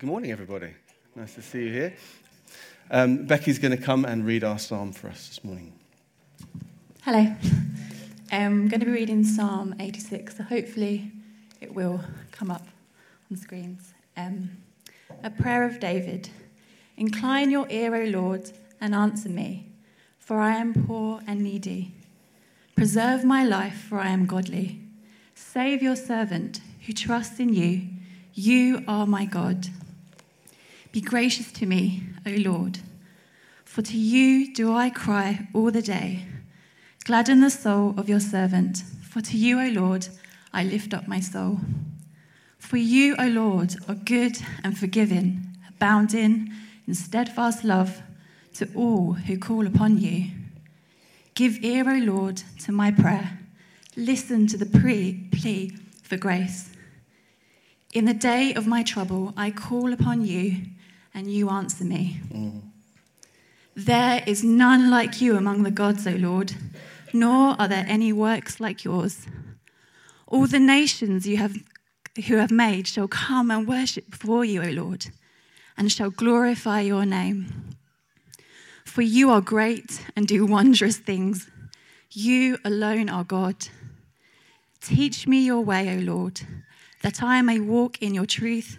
Good morning, everybody. Nice to see you here. Um, Becky's going to come and read our psalm for us this morning. Hello. I'm going to be reading Psalm 86, so hopefully it will come up on screens. Um, a prayer of David. Incline your ear, O Lord, and answer me, for I am poor and needy. Preserve my life, for I am godly. Save your servant who trusts in you. You are my God. Be gracious to me, O Lord, for to you do I cry all the day. Gladden the soul of your servant, for to you, O Lord, I lift up my soul. For you, O Lord, are good and forgiving, abounding in steadfast love to all who call upon you. Give ear, O Lord, to my prayer. Listen to the plea for grace. In the day of my trouble, I call upon you and you answer me. Mm. There is none like you among the gods, O Lord, nor are there any works like yours. All the nations you have, who have made shall come and worship before you, O Lord, and shall glorify your name. For you are great and do wondrous things. You alone are God. Teach me your way, O Lord, that I may walk in your truth.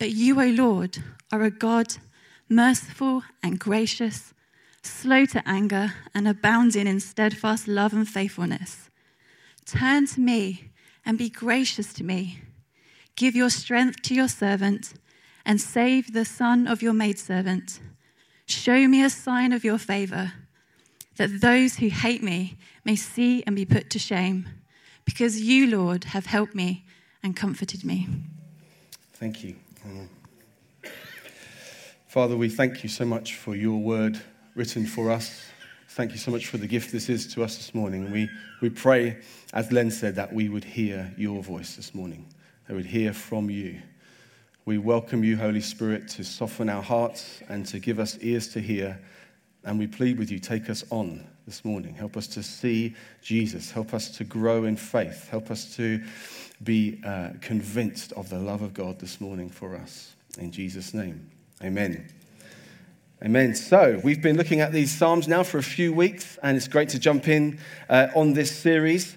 But you, O Lord, are a God merciful and gracious, slow to anger, and abounding in steadfast love and faithfulness. Turn to me and be gracious to me. Give your strength to your servant and save the son of your maidservant. Show me a sign of your favor, that those who hate me may see and be put to shame, because you, Lord, have helped me and comforted me. Thank you. Father, we thank you so much for your word written for us. Thank you so much for the gift this is to us this morning. We, we pray, as Len said, that we would hear your voice this morning, that we would hear from you. We welcome you, Holy Spirit, to soften our hearts and to give us ears to hear. And we plead with you, take us on this morning. Help us to see Jesus. Help us to grow in faith. Help us to be uh, convinced of the love of God this morning for us. In Jesus' name, amen. Amen. So, we've been looking at these Psalms now for a few weeks, and it's great to jump in uh, on this series.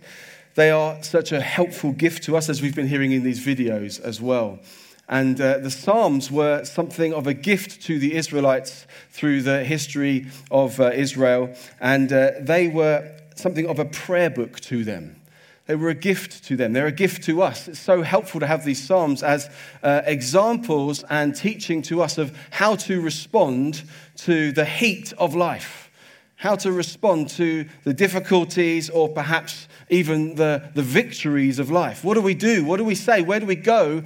They are such a helpful gift to us as we've been hearing in these videos as well. And uh, the Psalms were something of a gift to the Israelites through the history of uh, Israel, and uh, they were something of a prayer book to them. They were a gift to them. They're a gift to us. It's so helpful to have these Psalms as uh, examples and teaching to us of how to respond to the heat of life, how to respond to the difficulties or perhaps even the, the victories of life. What do we do? What do we say? Where do we go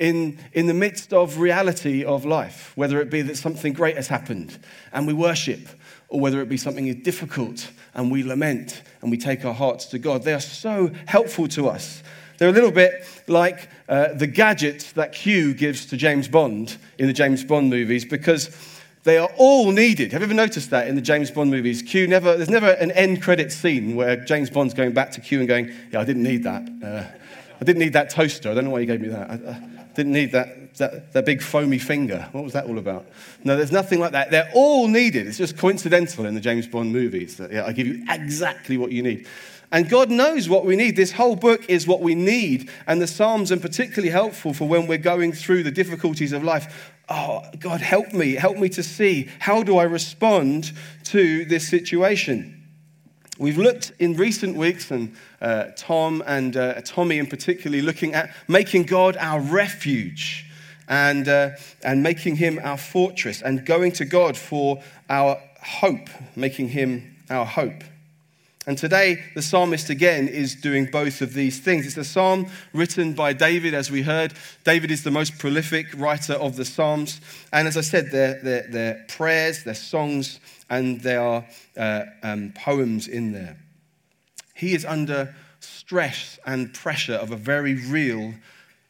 in, in the midst of reality of life? Whether it be that something great has happened and we worship, or whether it be something is difficult and we lament and we take our hearts to God. They are so helpful to us. They're a little bit like uh, the gadget that Q gives to James Bond in the James Bond movies because they are all needed. Have you ever noticed that in the James Bond movies? Q never, there's never an end credit scene where James Bond's going back to Q and going, Yeah, I didn't need that. Uh, I didn't need that toaster. I don't know why you gave me that. I, I didn't need that that, that big foamy finger. What was that all about? No, there's nothing like that. They're all needed. It's just coincidental in the James Bond movies that yeah, I give you exactly what you need. And God knows what we need. This whole book is what we need. And the Psalms are particularly helpful for when we're going through the difficulties of life. Oh, God, help me. Help me to see how do I respond to this situation. We've looked in recent weeks, and uh, Tom and uh, Tommy in particularly, looking at making God our refuge and, uh, and making him our fortress and going to God for our hope, making him our hope. And today, the psalmist again is doing both of these things. It's a psalm written by David, as we heard. David is the most prolific writer of the psalms. And as I said, they're, they're, they're prayers, they're songs, and there are uh, um, poems in there. He is under stress and pressure of a very real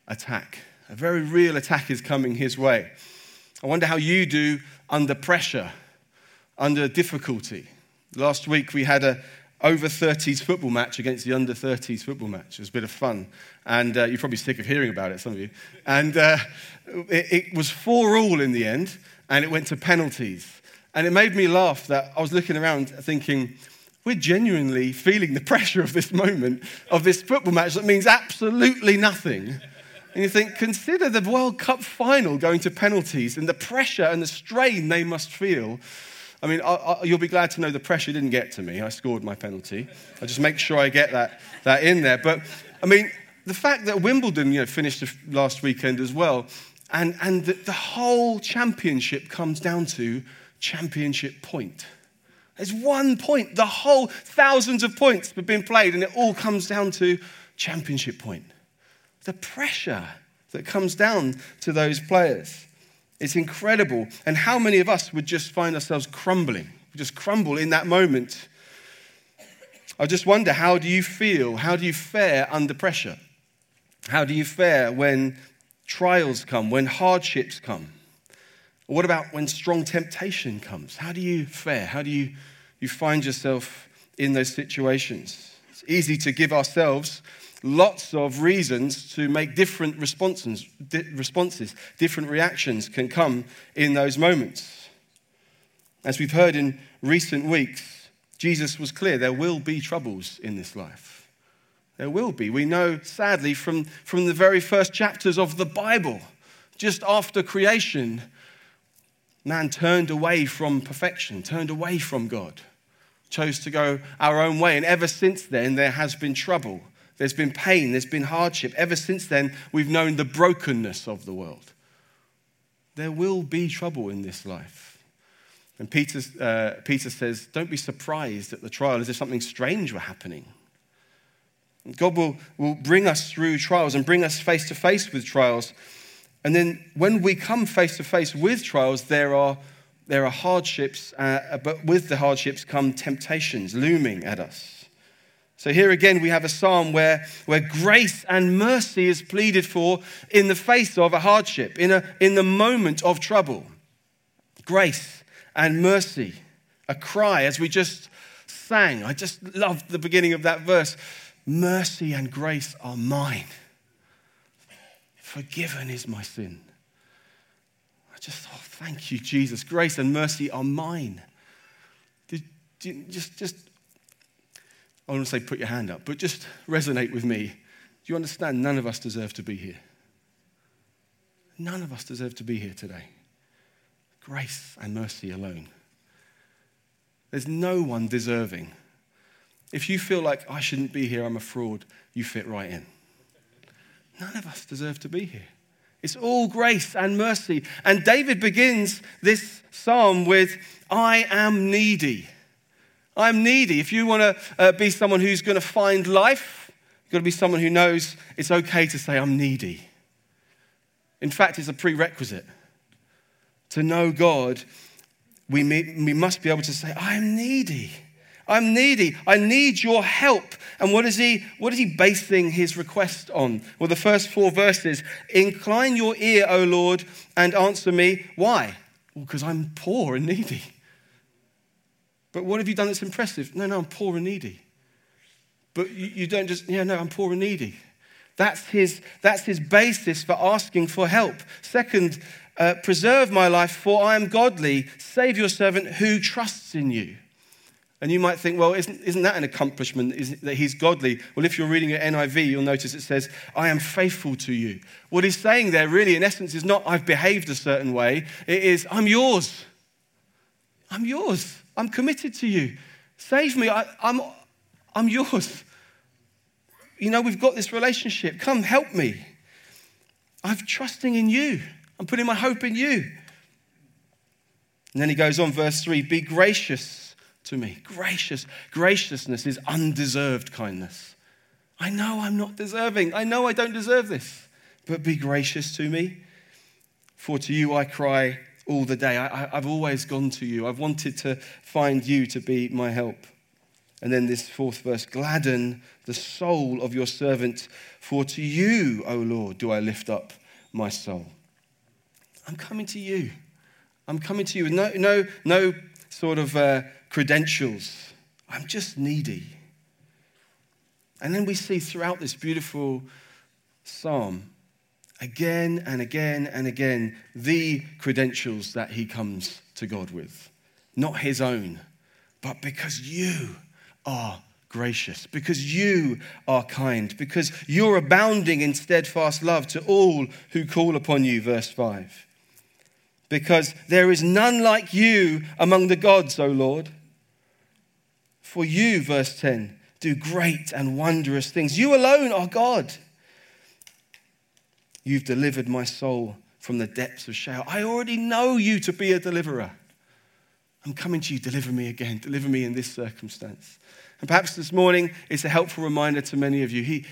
attack. A very real attack is coming his way. I wonder how you do under pressure, under difficulty. Last week we had a over 30s football match against the under 30s football match. It was a bit of fun. And uh, you're probably sick of hearing about it, some of you. And uh, it, it was 4 all in the end, and it went to penalties. And it made me laugh that I was looking around thinking, we're genuinely feeling the pressure of this moment, of this football match that means absolutely nothing. And you think, consider the World Cup final going to penalties and the pressure and the strain they must feel. I mean, I, I, you'll be glad to know the pressure didn't get to me. I scored my penalty. I just make sure I get that, that in there. But, I mean, the fact that Wimbledon you know, finished last weekend as well, and, and the, the whole championship comes down to championship point. There's one point. The whole thousands of points have been played, and it all comes down to championship point. The pressure that comes down to those players. It's incredible. And how many of us would just find ourselves crumbling, just crumble in that moment? I just wonder how do you feel? How do you fare under pressure? How do you fare when trials come, when hardships come? What about when strong temptation comes? How do you fare? How do you, you find yourself in those situations? It's easy to give ourselves lots of reasons to make different responses, responses. Different reactions can come in those moments. As we've heard in recent weeks, Jesus was clear there will be troubles in this life. There will be. We know, sadly, from, from the very first chapters of the Bible, just after creation, man turned away from perfection, turned away from God, chose to go our own way. And ever since then, there has been trouble. There's been pain, there's been hardship. Ever since then, we've known the brokenness of the world. There will be trouble in this life. And Peter, uh, Peter says, Don't be surprised at the trial as if something strange were happening. God will, will bring us through trials and bring us face to face with trials. And then when we come face to face with trials, there are, there are hardships, uh, but with the hardships come temptations looming at us. So here again, we have a psalm where, where grace and mercy is pleaded for in the face of a hardship, in, a, in the moment of trouble. Grace and mercy, a cry, as we just sang. I just loved the beginning of that verse. Mercy and grace are mine. Forgiven is my sin. I just thought, oh, thank you, Jesus. Grace and mercy are mine. Did, did, just, just I want to say put your hand up, but just resonate with me. Do you understand? None of us deserve to be here. None of us deserve to be here today. Grace and mercy alone. There's no one deserving. If you feel like I shouldn't be here, I'm a fraud, you fit right in. None of us deserve to be here. It's all grace and mercy. And David begins this psalm with, I am needy. I'm needy. If you want to uh, be someone who's going to find life, you've got to be someone who knows it's okay to say, I'm needy. In fact, it's a prerequisite. To know God, we, may, we must be able to say, I'm needy. I'm needy. I need your help. And what is he what is he basing his request on? Well, the first four verses, incline your ear, O Lord, and answer me. Why? Well, because I'm poor and needy. But what have you done that's impressive? No, no, I'm poor and needy. But you, don't just, yeah, no, I'm poor and needy. That's his, that's his basis for asking for help. Second, uh, preserve my life, for I am godly. Save your servant who trusts in you. And you might think, well, isn't, isn't that an accomplishment isn't, that he's godly? Well, if you're reading your NIV, you'll notice it says, I am faithful to you. What he's saying there, really, in essence, is not, I've behaved a certain way. It is, I'm yours. I'm yours. I'm committed to you. Save me. I, I'm, I'm yours. You know, we've got this relationship. Come, help me. I'm trusting in you. I'm putting my hope in you. And then he goes on, verse 3 Be gracious to me. Gracious. Graciousness is undeserved kindness. I know I'm not deserving. I know I don't deserve this, but be gracious to me. For to you I cry all the day. I, have always gone to you. I've wanted to find you to be my help. And then this fourth verse gladden the soul of your servant, for to you, O Lord, do I lift up my soul. I'm coming to you. I'm coming to you with no, no, no sort of uh, credentials. I'm just needy. And then we see throughout this beautiful psalm, again and again and again, the credentials that he comes to God with. Not his own, but because you are gracious, because you are kind, because you're abounding in steadfast love to all who call upon you. Verse 5 because there is none like you among the gods, O Lord. For you, verse 10, do great and wondrous things. You alone are God. You've delivered my soul from the depths of Sheol. I already know you to be a deliverer. I'm coming to you, deliver me again, deliver me in this circumstance. And perhaps this morning it's a helpful reminder to many of you. He,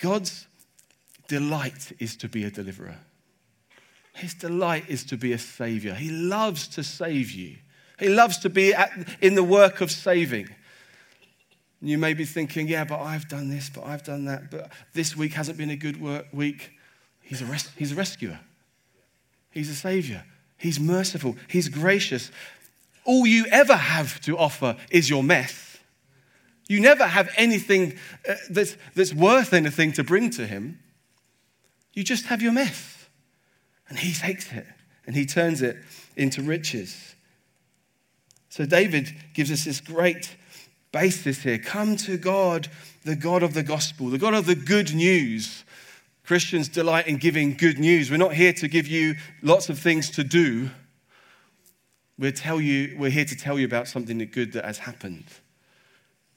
God's delight is to be a deliverer. His delight is to be a savior. He loves to save you. He loves to be at, in the work of saving. You may be thinking, yeah, but I've done this, but I've done that, but this week hasn't been a good work week. He's a, res- he's a rescuer, He's a savior, He's merciful, He's gracious. All you ever have to offer is your mess. You never have anything uh, that's, that's worth anything to bring to Him. You just have your mess. And he takes it and he turns it into riches. So David gives us this great basis here. Come to God, the God of the gospel, the God of the good news. Christians delight in giving good news. We're not here to give you lots of things to do. We're, tell you, we're here to tell you about something good that has happened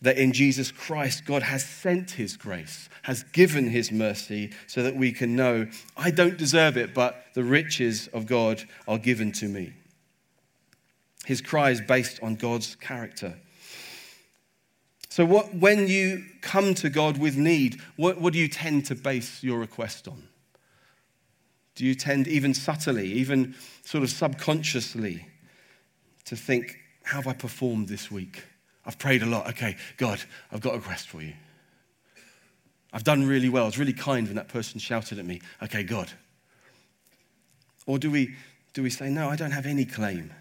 that in Jesus Christ, God has sent His grace, has given His mercy, so that we can know I don't deserve it, but the riches of God are given to me. His cry is based on God's character. So, what, when you come to God with need, what, what do you tend to base your request on? Do you tend, even subtly, even sort of subconsciously, to think, How have I performed this week? I've prayed a lot. Okay, God, I've got a request for you. I've done really well. I was really kind when that person shouted at me. Okay, God. Or do we, do we say, no, I don't have any claim?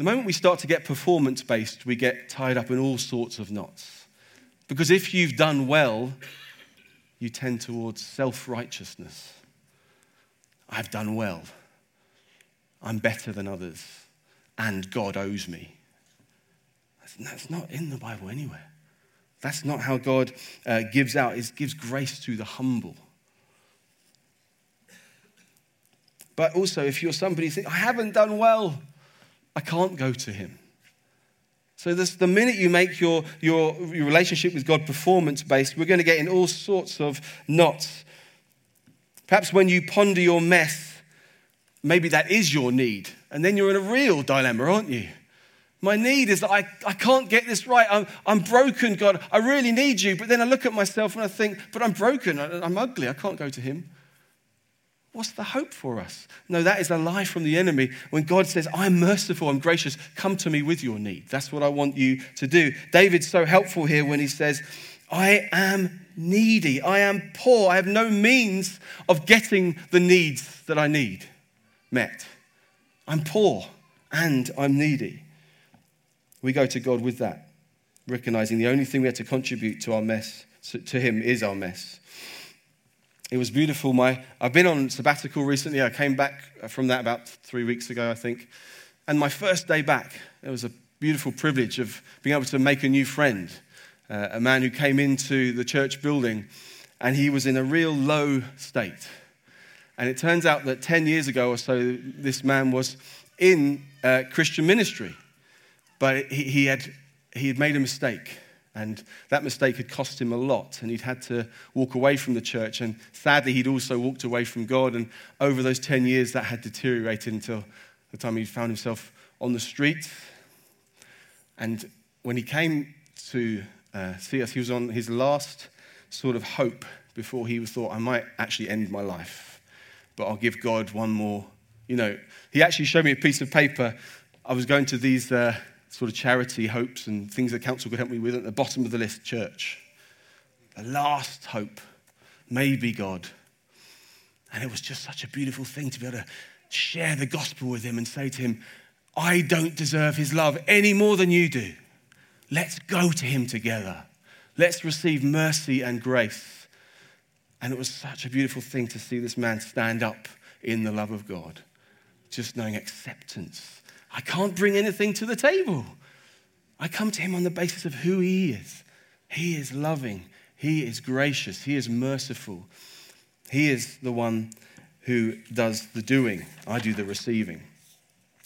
The moment we start to get performance based, we get tied up in all sorts of knots. Because if you've done well, you tend towards self righteousness. I've done well. I'm better than others. And God owes me. That's not in the Bible anywhere. That's not how God uh, gives out. it gives grace to the humble. But also, if you're somebody who thinks, I haven't done well, I can't go to him. So this, the minute you make your, your, your relationship with God performance based, we're going to get in all sorts of knots. Perhaps when you ponder your mess, maybe that is your need. And then you're in a real dilemma, aren't you? My need is that I, I can't get this right. I'm, I'm broken, God. I really need you. But then I look at myself and I think, but I'm broken. I'm ugly. I can't go to him. What's the hope for us? No, that is a lie from the enemy when God says, I'm merciful, I'm gracious, come to me with your need. That's what I want you to do. David's so helpful here when he says, I am needy, I am poor, I have no means of getting the needs that I need met. I'm poor and I'm needy. We go to God with that, recognizing the only thing we have to contribute to our mess, to Him, is our mess. It was beautiful. My, I've been on sabbatical recently. I came back from that about three weeks ago, I think. And my first day back, it was a beautiful privilege of being able to make a new friend, uh, a man who came into the church building and he was in a real low state. And it turns out that 10 years ago or so, this man was in uh, Christian ministry. But he, he, had, he had made a mistake, and that mistake had cost him a lot, and he'd had to walk away from the church. And sadly, he'd also walked away from God, and over those 10 years, that had deteriorated until the time he found himself on the street. And when he came to uh, see us, he was on his last sort of hope before he thought, I might actually end my life, but I'll give God one more. You know, he actually showed me a piece of paper. I was going to these uh, sort of charity hopes and things the council could help me with at the bottom of the list church. The last hope, maybe God. And it was just such a beautiful thing to be able to share the gospel with him and say to him, I don't deserve his love any more than you do. Let's go to him together. Let's receive mercy and grace. And it was such a beautiful thing to see this man stand up in the love of God, just knowing acceptance. I can't bring anything to the table. I come to him on the basis of who he is. He is loving, he is gracious, he is merciful. He is the one who does the doing. I do the receiving.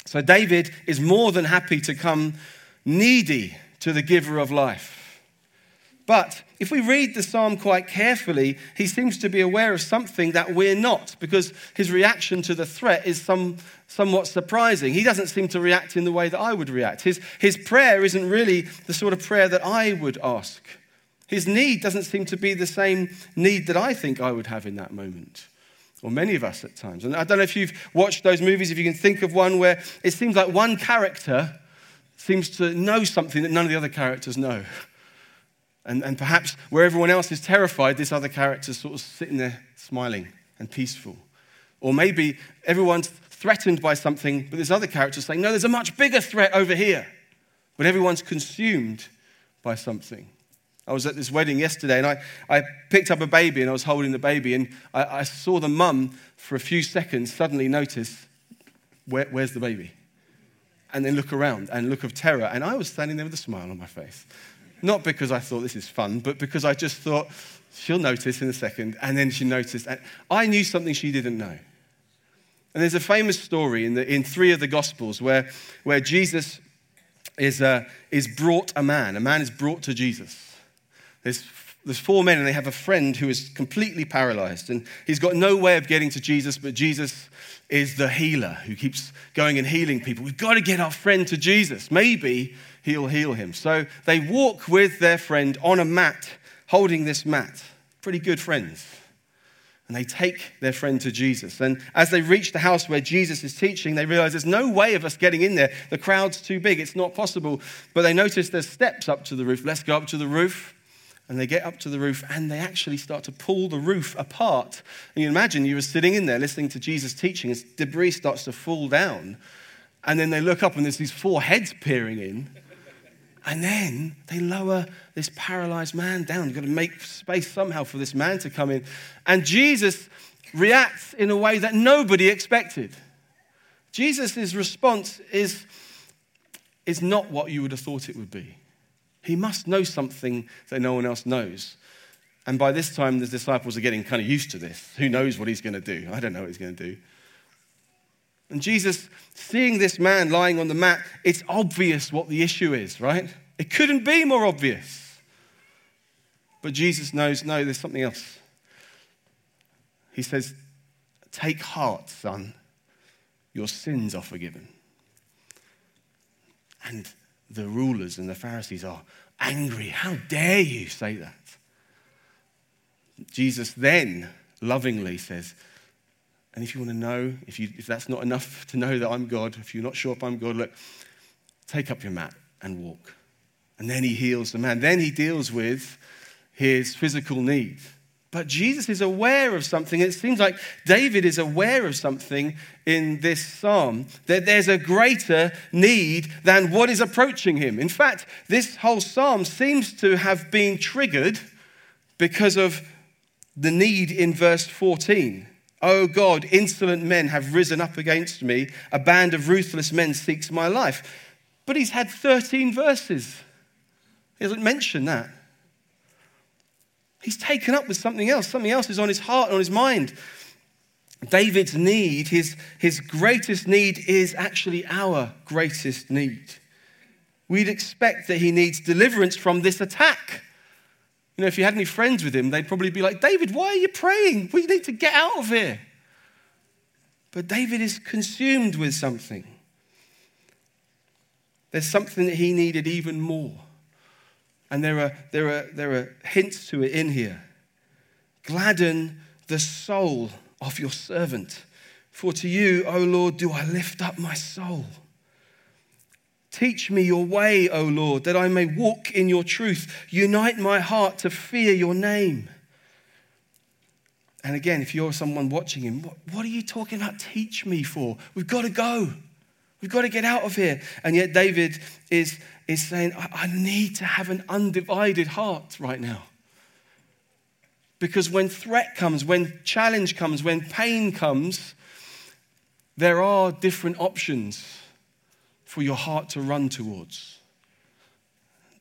So David is more than happy to come needy to the giver of life. But if we read the psalm quite carefully, he seems to be aware of something that we're not, because his reaction to the threat is some, somewhat surprising. He doesn't seem to react in the way that I would react. His, his prayer isn't really the sort of prayer that I would ask. His need doesn't seem to be the same need that I think I would have in that moment, or many of us at times. And I don't know if you've watched those movies, if you can think of one where it seems like one character seems to know something that none of the other characters know. And, and perhaps where everyone else is terrified, this other character is sort of sitting there smiling and peaceful. Or maybe everyone's threatened by something, but this other character is saying, No, there's a much bigger threat over here. But everyone's consumed by something. I was at this wedding yesterday and I, I picked up a baby and I was holding the baby and I, I saw the mum for a few seconds suddenly notice, Where, Where's the baby? And then look around and look of terror. And I was standing there with a smile on my face. Not because I thought this is fun, but because I just thought she'll notice in a second. And then she noticed. And I knew something she didn't know. And there's a famous story in, the, in three of the Gospels where, where Jesus is, uh, is brought a man. A man is brought to Jesus. There's, there's four men, and they have a friend who is completely paralyzed. And he's got no way of getting to Jesus, but Jesus is the healer who keeps going and healing people. We've got to get our friend to Jesus. Maybe he'll heal him. So they walk with their friend on a mat, holding this mat. Pretty good friends. And they take their friend to Jesus. And as they reach the house where Jesus is teaching, they realize there's no way of us getting in there. The crowd's too big, it's not possible. But they notice there's steps up to the roof. Let's go up to the roof. And they get up to the roof and they actually start to pull the roof apart. And you imagine you were sitting in there listening to Jesus teaching as debris starts to fall down. And then they look up and there's these four heads peering in. And then they lower this paralyzed man down. You've got to make space somehow for this man to come in. And Jesus reacts in a way that nobody expected. Jesus' response is, is not what you would have thought it would be. He must know something that no one else knows. And by this time, the disciples are getting kind of used to this. Who knows what he's going to do? I don't know what he's going to do. And Jesus, seeing this man lying on the mat, it's obvious what the issue is, right? It couldn't be more obvious. But Jesus knows, no, there's something else. He says, Take heart, son, your sins are forgiven. And the rulers and the Pharisees are angry. How dare you say that? Jesus then lovingly says, and if you want to know, if, you, if that's not enough to know that I'm God, if you're not sure if I'm God, look, take up your mat and walk. And then he heals the man. Then he deals with his physical needs. But Jesus is aware of something. It seems like David is aware of something in this psalm that there's a greater need than what is approaching him. In fact, this whole psalm seems to have been triggered because of the need in verse 14. Oh God, insolent men have risen up against me. A band of ruthless men seeks my life. But he's had 13 verses. He doesn't mention that. He's taken up with something else. Something else is on his heart and on his mind. David's need, his, his greatest need, is actually our greatest need. We'd expect that he needs deliverance from this attack. You know, if you had any friends with him, they'd probably be like, David, why are you praying? We need to get out of here. But David is consumed with something. There's something that he needed even more. And there are, there are, there are hints to it in here. Gladden the soul of your servant. For to you, O Lord, do I lift up my soul. Teach me your way, O Lord, that I may walk in your truth. Unite my heart to fear your name. And again, if you're someone watching him, what, what, are you talking about? Teach me for? We've got to go. We've got to get out of here. And yet, David is, is saying, I, I need to have an undivided heart right now. Because when threat comes, when challenge comes, when pain comes, there are different options for your heart to run towards.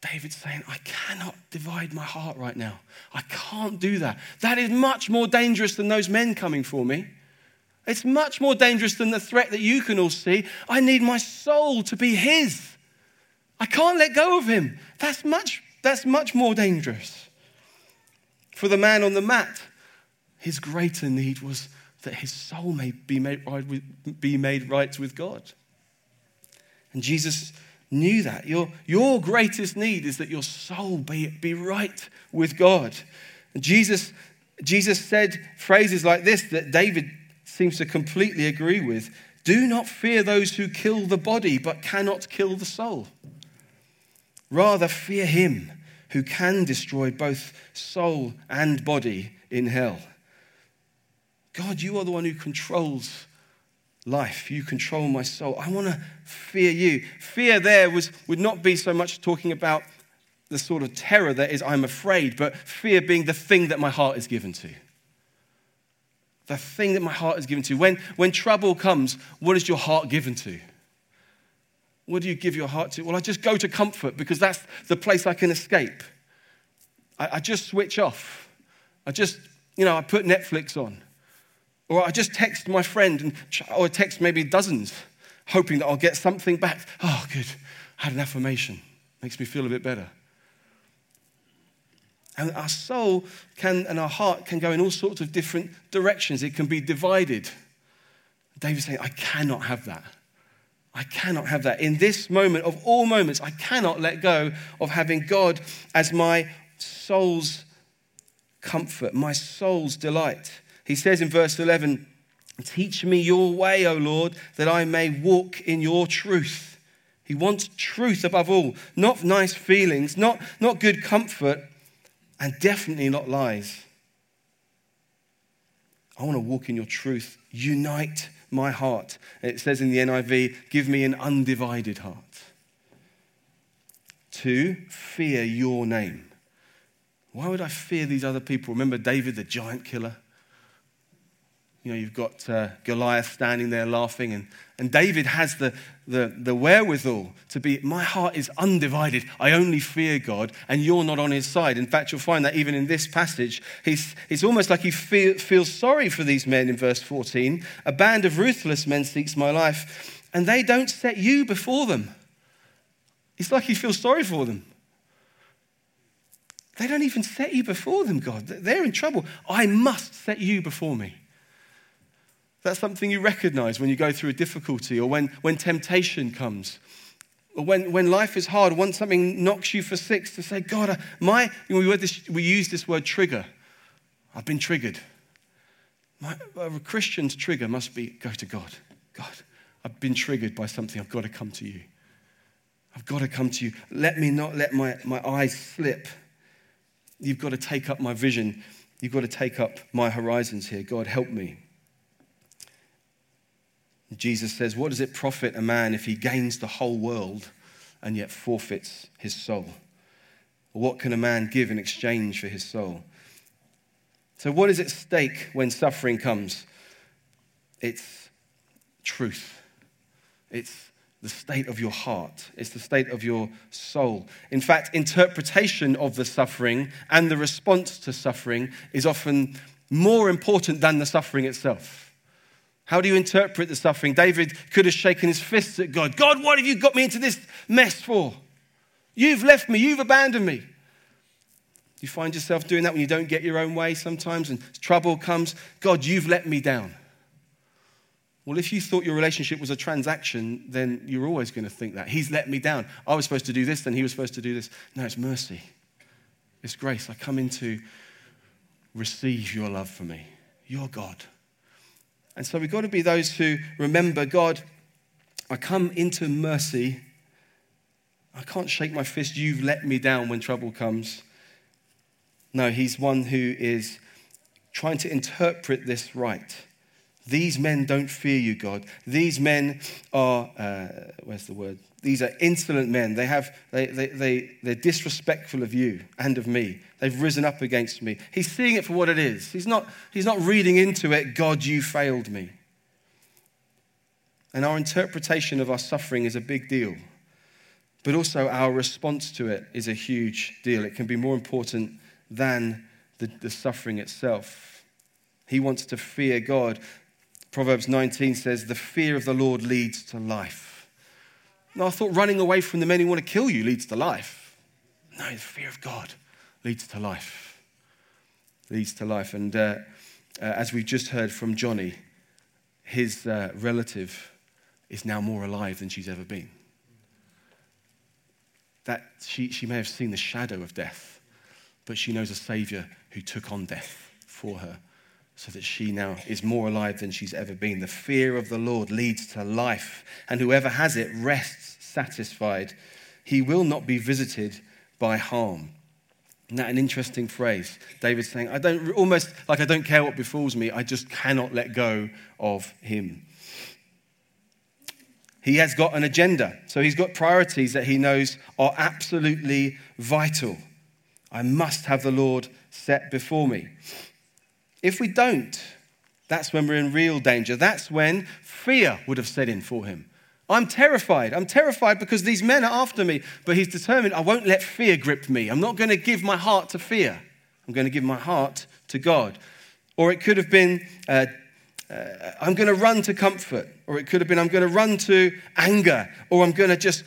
David's saying, I cannot divide my heart right now. I can't do that. That is much more dangerous than those men coming for me. It's much more dangerous than the threat that you can all see. I need my soul to be his. I can't let go of him. That's much, that's much more dangerous. For the man on the mat, his greater need was that his soul may be made right with, be made right with God. And Jesus knew that. Your, your greatest need is that your soul be, be right with God. And Jesus, Jesus said phrases like this that David seems to completely agree with Do not fear those who kill the body but cannot kill the soul. Rather, fear him who can destroy both soul and body in hell. God, you are the one who controls life. You control my soul. I want to fear you. Fear there was, would not be so much talking about the sort of terror that is, I'm afraid, but fear being the thing that my heart is given to. The thing that my heart is given to. When, when trouble comes, what is your heart given to? What do you give your heart to? Well, I just go to comfort because that's the place I can escape. I, I just switch off. I just, you know, I put Netflix on. Or I just text my friend, and, or text maybe dozens, hoping that I'll get something back. Oh, good. I had an affirmation. Makes me feel a bit better. And our soul can, and our heart can go in all sorts of different directions. It can be divided. David's saying, I cannot have that. I cannot have that. In this moment of all moments, I cannot let go of having God as my soul's comfort, my soul's delight. He says in verse 11, Teach me your way, O Lord, that I may walk in your truth. He wants truth above all, not nice feelings, not, not good comfort, and definitely not lies. I want to walk in your truth. Unite my heart. It says in the NIV, give me an undivided heart. To, fear your name. Why would I fear these other people? Remember David, the giant killer? You know, you've got uh, Goliath standing there laughing, and, and David has the, the, the wherewithal to be, my heart is undivided. I only fear God, and you're not on his side. In fact, you'll find that even in this passage, he's, it's almost like he feel, feels sorry for these men in verse 14. A band of ruthless men seeks my life, and they don't set you before them. It's like he feels sorry for them. They don't even set you before them, God. They're in trouble. I must set you before me. That's something you recognize when you go through a difficulty or when, when temptation comes. Or when, when life is hard, when something knocks you for six, to say, God, uh, my, we, this, we use this word trigger. I've been triggered. My, a Christian's trigger must be go to God. God, I've been triggered by something. I've got to come to you. I've got to come to you. Let me not let my, my eyes slip. You've got to take up my vision. You've got to take up my horizons here. God, help me. Jesus says, What does it profit a man if he gains the whole world and yet forfeits his soul? What can a man give in exchange for his soul? So, what is at stake when suffering comes? It's truth. It's the state of your heart. It's the state of your soul. In fact, interpretation of the suffering and the response to suffering is often more important than the suffering itself. How do you interpret the suffering? David could have shaken his fists at God. God, what have you got me into this mess for? You've left me, you've abandoned me. You find yourself doing that when you don't get your own way sometimes and trouble comes. God, you've let me down. Well, if you thought your relationship was a transaction, then you're always going to think that. He's let me down. I was supposed to do this, then he was supposed to do this. No, it's mercy. It's grace. I come in to receive your love for me, your God. And so we've got to be those who remember God, I come into mercy. I can't shake my fist. You've let me down when trouble comes. No, he's one who is trying to interpret this right. These men don't fear you, God. These men are, uh, where's the word? These are insolent men. They have, they, they, they, they're disrespectful of you and of me. They've risen up against me. He's seeing it for what it is. He's not, he's not reading into it, God, you failed me. And our interpretation of our suffering is a big deal. But also, our response to it is a huge deal. It can be more important than the, the suffering itself. He wants to fear God. Proverbs 19 says, The fear of the Lord leads to life. Now, I thought running away from the men who want to kill you leads to life. No, the fear of God leads to life. Leads to life. And uh, uh, as we've just heard from Johnny, his uh, relative is now more alive than she's ever been. That she, she may have seen the shadow of death, but she knows a Savior who took on death for her so that she now is more alive than she's ever been. The fear of the Lord leads to life, and whoever has it rests satisfied. He will not be visited by harm. Isn't that an interesting phrase? David's saying, I don't almost like I don't care what befalls me, I just cannot let go of him. He has got an agenda. So he's got priorities that he knows are absolutely vital. I must have the Lord set before me. If we don't, that's when we're in real danger. That's when fear would have set in for him. I'm terrified. I'm terrified because these men are after me. But he's determined I won't let fear grip me. I'm not going to give my heart to fear. I'm going to give my heart to God. Or it could have been uh, uh, I'm going to run to comfort, or it could have been, I'm going to run to anger, or I'm going to just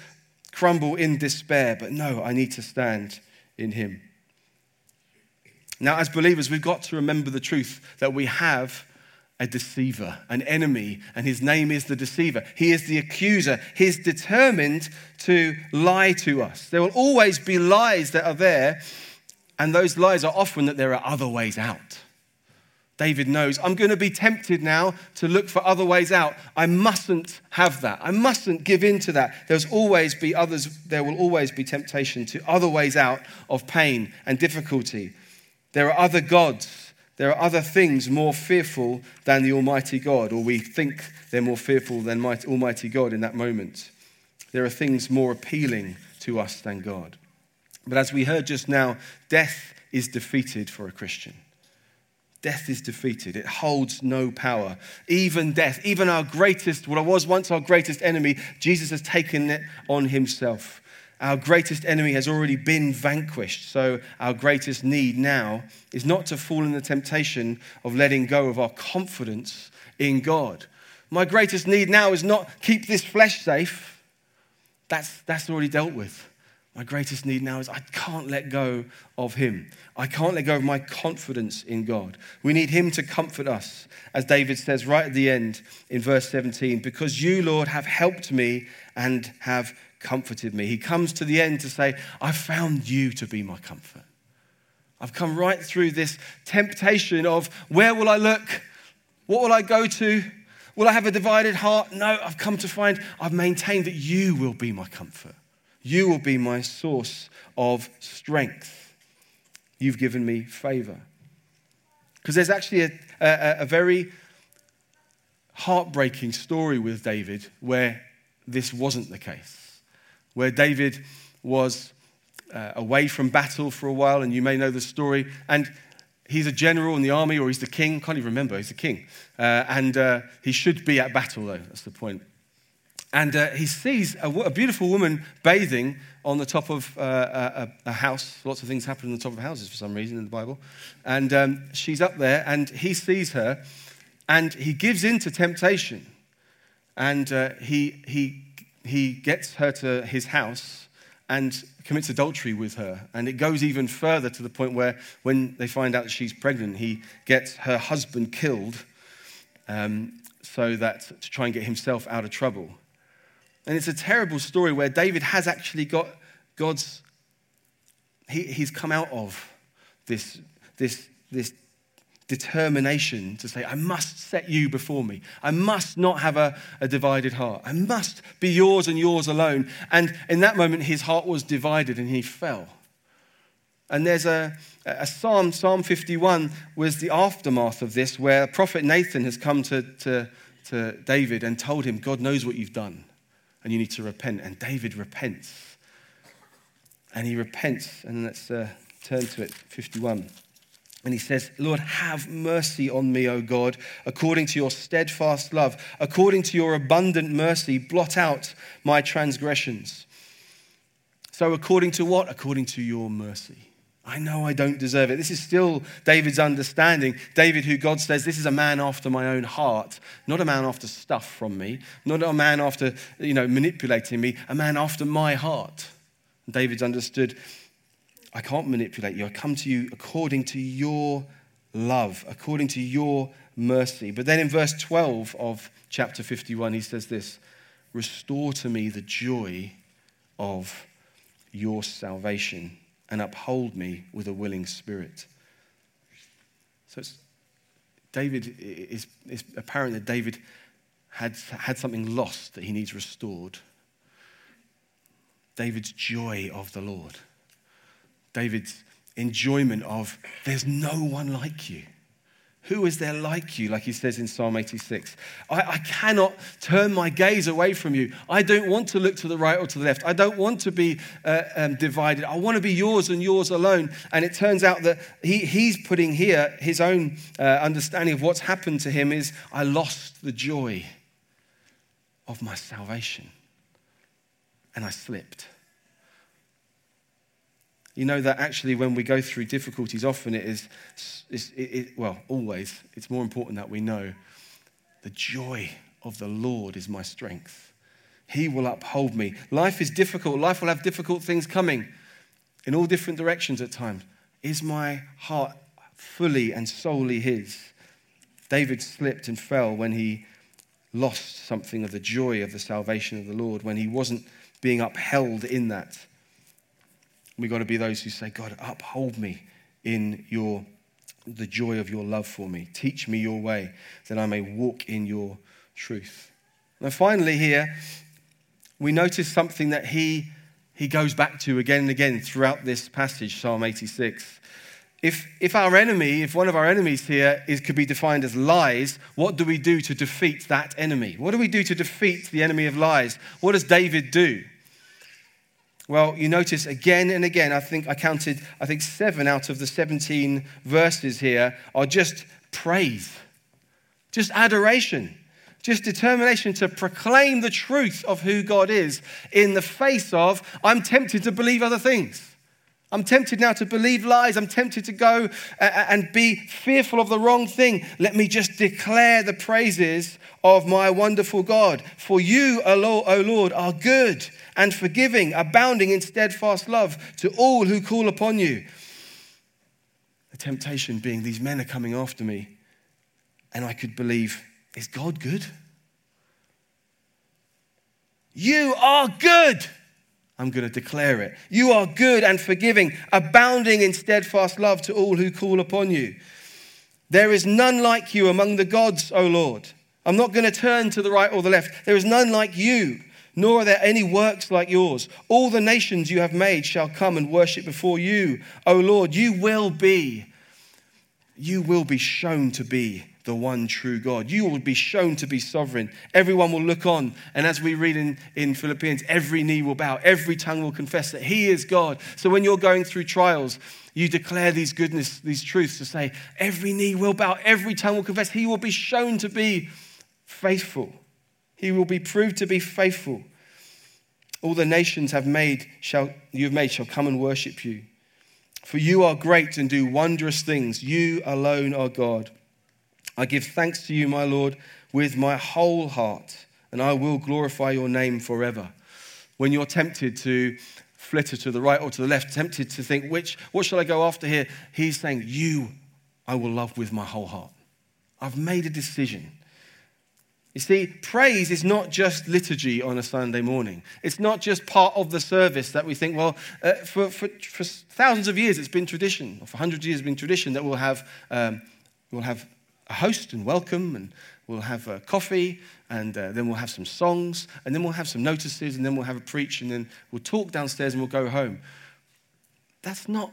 crumble in despair. But no, I need to stand in Him. Now, as believers, we've got to remember the truth that we have a deceiver, an enemy, and his name is the deceiver. He is the accuser. He's determined to lie to us. There will always be lies that are there, and those lies are often that there are other ways out. David knows, I'm going to be tempted now to look for other ways out. I mustn't have that. I mustn't give in to that. There's always be others, there will always be temptation to other ways out of pain and difficulty. There are other gods. There are other things more fearful than the Almighty God, or we think they're more fearful than Almighty God in that moment. There are things more appealing to us than God. But as we heard just now, death is defeated for a Christian. Death is defeated. It holds no power. Even death, even our greatest, what was once our greatest enemy, Jesus has taken it on himself. Our greatest enemy has already been vanquished. So, our greatest need now is not to fall in the temptation of letting go of our confidence in God. My greatest need now is not keep this flesh safe. That's, that's already dealt with. My greatest need now is I can't let go of Him. I can't let go of my confidence in God. We need Him to comfort us, as David says right at the end in verse 17, because you, Lord, have helped me and have comforted me. He comes to the end to say, I found you to be my comfort. I've come right through this temptation of where will I look? What will I go to? Will I have a divided heart? No, I've come to find I've maintained that you will be my comfort. You will be my source of strength. You've given me favor. Because there's actually a, a, a very heartbreaking story with David where this wasn't the case. Where David was uh, away from battle for a while, and you may know the story. And he's a general in the army, or he's the king. Can't even remember. He's the king. Uh, and uh, he should be at battle, though. That's the point. And uh, he sees a, a, beautiful woman bathing on the top of uh, a, a, house. Lots of things happen on the top of houses for some reason in the Bible. And um, she's up there, and he sees her, and he gives in to temptation. And uh, he, he, he gets her to his house and commits adultery with her. And it goes even further to the point where, when they find out that she's pregnant, he gets her husband killed. Um, so that to try and get himself out of trouble. And it's a terrible story where David has actually got God's, he, he's come out of this, this, this determination to say, I must set you before me. I must not have a, a, divided heart. I must be yours and yours alone. And in that moment, his heart was divided and he fell. And there's a, a psalm, Psalm 51 was the aftermath of this, where prophet Nathan has come to, to, to David and told him, God knows what you've done and you need to repent. And David repents. And he repents. And let's uh, turn to it, 51. And he says, Lord, have mercy on me, O God, according to your steadfast love, according to your abundant mercy, blot out my transgressions. So, according to what? According to your mercy. I know I don't deserve it. This is still David's understanding. David, who God says, This is a man after my own heart, not a man after stuff from me, not a man after, you know, manipulating me, a man after my heart. David's understood, I can't manipulate you. I come to you according to your love, according to your mercy. But then in verse 12 of chapter 51, he says this Restore to me the joy of your salvation and uphold me with a willing spirit. So it's, David is, is apparent that David had had something lost that he needs restored. David's joy of the Lord. David's enjoyment of there's no one like you. Who is there like you, like he says in Psalm 86? I, I, cannot turn my gaze away from you. I don't want to look to the right or to the left. I don't want to be uh, um, divided. I want to be yours and yours alone. And it turns out that he, he's putting here his own uh, understanding of what's happened to him is I lost the joy of my salvation and I slipped. You know that actually, when we go through difficulties, often it is, it, it, well, always, it's more important that we know the joy of the Lord is my strength. He will uphold me. Life is difficult. Life will have difficult things coming in all different directions at times. Is my heart fully and solely His? David slipped and fell when he lost something of the joy of the salvation of the Lord, when he wasn't being upheld in that. We've got to be those who say, God, uphold me in your the joy of your love for me. Teach me your way, that I may walk in your truth. Now, finally, here, we notice something that he, he goes back to again and again throughout this passage, Psalm 86. If, if our enemy, if one of our enemies here is, could be defined as lies, what do we do to defeat that enemy? What do we do to defeat the enemy of lies? What does David do? Well, you notice again and again, I think I counted, I think seven out of the 17 verses here are just praise, just adoration, just determination to proclaim the truth of who God is in the face of, I'm tempted to believe other things. I'm tempted now to believe lies. I'm tempted to go uh, uh, and be fearful of the wrong thing. Let me just declare the praises of my wonderful God. For you, O Lord, are good and forgiving, abounding in steadfast love to all who call upon you. The temptation being these men are coming after me, and I could believe, is God good? You are good. I'm going to declare it. You are good and forgiving, abounding in steadfast love to all who call upon you. There is none like you among the gods, O Lord. I'm not going to turn to the right or the left. There is none like you, nor are there any works like yours. All the nations you have made shall come and worship before you, O Lord. You will be, you will be shown to be the one true God. You will be shown to be sovereign. Everyone will look on. And as we read in, in Philippians, every knee will bow, every tongue will confess that He is God. So when you're going through trials, you declare these goodness, these truths to say, every knee will bow, every tongue will confess. He will be shown to be faithful. He will be proved to be faithful. All the nations have made shall you have made shall come and worship you. For you are great and do wondrous things. You alone are God. I give thanks to you, my Lord, with my whole heart, and I will glorify your name forever. When you're tempted to flitter to the right or to the left, tempted to think, which, what shall I go after here? He's saying, You I will love with my whole heart. I've made a decision. You see, praise is not just liturgy on a Sunday morning. It's not just part of the service that we think, well, uh, for, for, for, thousands of years it's been tradition, or for hundreds of years it's been tradition that we'll have, um, we'll have a host and welcome, and we'll have a coffee, and uh, then we'll have some songs, and then we'll have some notices, and then we'll have a preach, and then we'll talk downstairs and we'll go home. That's not,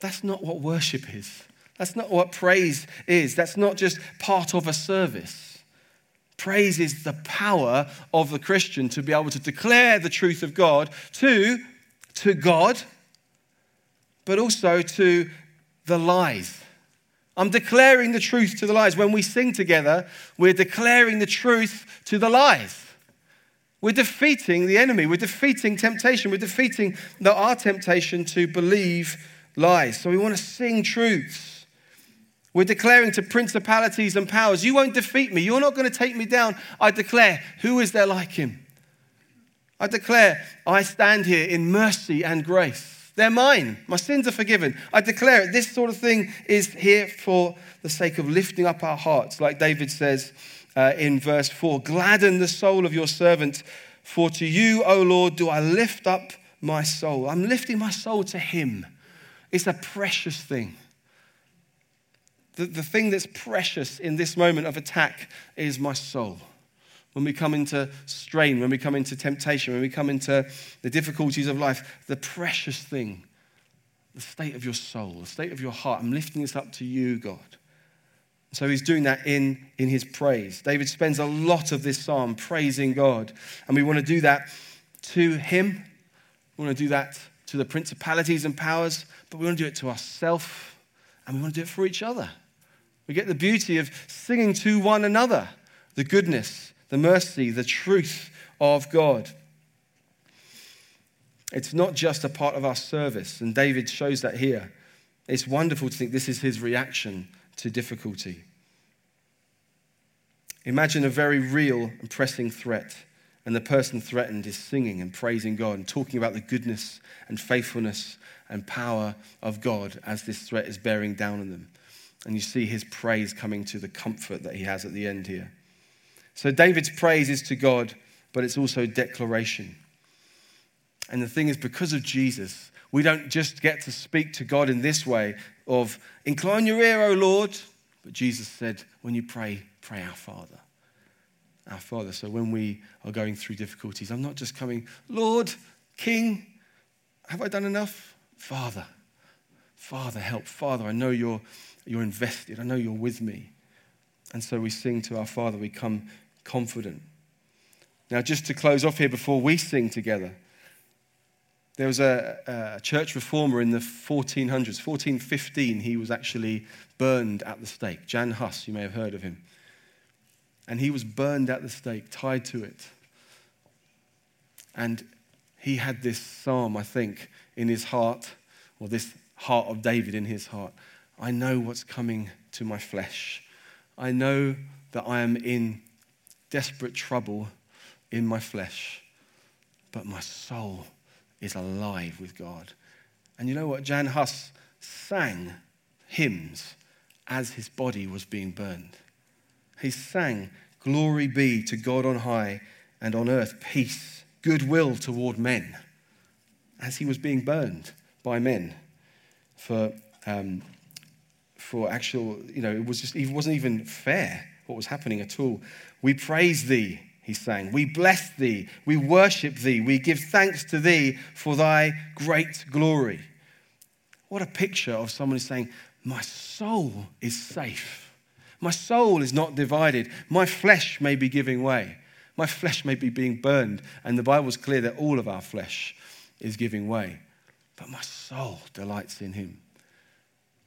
that's not what worship is. That's not what praise is. That's not just part of a service. Praise is the power of the Christian to be able to declare the truth of God to, to God, but also to the lies. I'm declaring the truth to the lies. When we sing together, we're declaring the truth to the lies. We're defeating the enemy. We're defeating temptation. We're defeating the, our temptation to believe lies. So we want to sing truths. We're declaring to principalities and powers, You won't defeat me. You're not going to take me down. I declare, Who is there like him? I declare, I stand here in mercy and grace. They're mine. My sins are forgiven. I declare it. This sort of thing is here for the sake of lifting up our hearts, like David says uh, in verse 4 Gladden the soul of your servant, for to you, O Lord, do I lift up my soul. I'm lifting my soul to Him. It's a precious thing the, the thing that's precious in this moment of attack is my soul. When we come into strain, when we come into temptation, when we come into the difficulties of life, the precious thing, the state of your soul, the state of your heart, I'm lifting this up to you, God. So he's doing that in, in his praise. David spends a lot of this psalm praising God. And we want to do that to him. We want to do that to the principalities and powers, but we want to do it to ourselves and we want to do it for each other. We get the beauty of singing to one another the goodness, the mercy, the truth of God. It's not just a part of our service, and David shows that here. It's wonderful to think this is his reaction to difficulty. Imagine a very real and pressing threat, and the person threatened is singing and praising God and talking about the goodness and faithfulness and power of God as this threat is bearing down on them. And you see his praise coming to the comfort that he has at the end here. So David's praise is to God, but it's also declaration. And the thing is, because of Jesus, we don't just get to speak to God in this way of, incline your ear, O Lord. But Jesus said, when you pray, pray our Father. Our Father. So when we are going through difficulties, I'm not just coming, Lord, King, have I done enough? Father, Father, help. Father, I know you're you're invested. I know you're with me. And so we sing to our Father, we come confident. Now, just to close off here before we sing together, there was a, a, church reformer in the 1400s, 1415. He was actually burned at the stake. Jan Hus, you may have heard of him. And he was burned at the stake, tied to it. And he had this psalm, I think, in his heart, or this heart of David in his heart. I know what's coming to my flesh. I know that I am in desperate trouble in my flesh, but my soul is alive with God. And you know what? Jan Hus sang hymns as his body was being burned. He sang, Glory be to God on high, and on earth peace, goodwill toward men, as he was being burned by men for um, for actual, you know, it was just, it wasn't even fair what was happening at all. We praise thee, he sang. We bless thee. We worship thee. We give thanks to thee for thy great glory. What a picture of someone who's saying, My soul is safe. My soul is not divided. My flesh may be giving way. My flesh may be being burned. And the Bible's clear that all of our flesh is giving way. But my soul delights in him.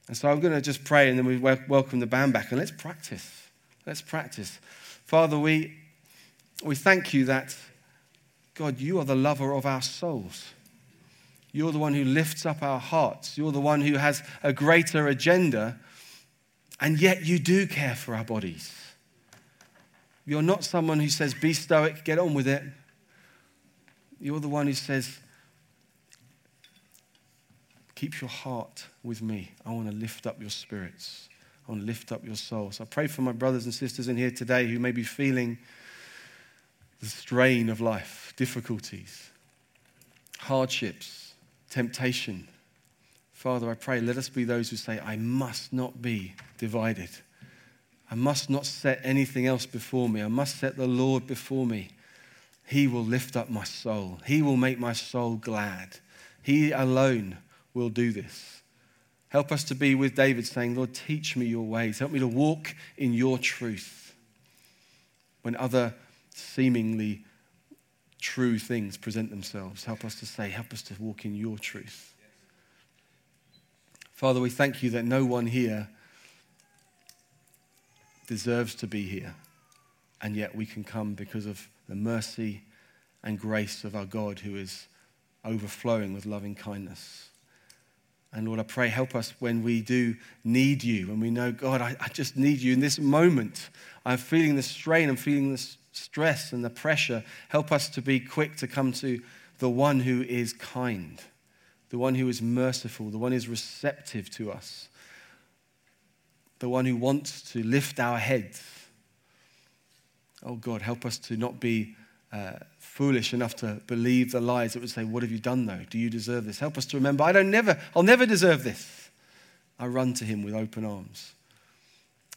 And so I'm going to just pray and then we welcome the band back and let's practice. Let's practice. Father, we, we thank you that, God, you are the lover of our souls. You're the one who lifts up our hearts. You're the one who has a greater agenda, and yet you do care for our bodies. You're not someone who says, be stoic, get on with it. You're the one who says, Keep your heart with me. I want to lift up your spirits. To lift up your soul. So I pray for my brothers and sisters in here today who may be feeling the strain of life, difficulties, hardships, temptation. Father, I pray, let us be those who say, I must not be divided. I must not set anything else before me. I must set the Lord before me. He will lift up my soul. He will make my soul glad. He alone will do this. Help us to be with David saying, Lord, teach me your ways. Help me to walk in your truth. When other seemingly true things present themselves, help us to say, help us to walk in your truth. Father, we thank you that no one here deserves to be here, and yet we can come because of the mercy and grace of our God who is overflowing with loving kindness. And Lord, I pray, help us when we do need you, when we know, God, I, I just need you in this moment. I'm feeling the strain, I'm feeling the stress and the pressure. Help us to be quick to come to the one who is kind, the one who is merciful, the one who is receptive to us, the one who wants to lift our heads. Oh God, help us to not be uh, foolish enough to believe the lies that would say, What have you done though? Do you deserve this? Help us to remember, I don't never, I'll never deserve this. I run to him with open arms.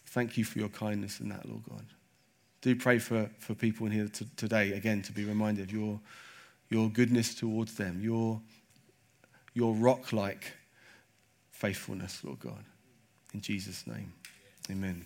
Thank you for your kindness in that, Lord God. Do pray for, for people in here to, today, again, to be reminded of your, your goodness towards them, your, your rock like faithfulness, Lord God. In Jesus' name, amen.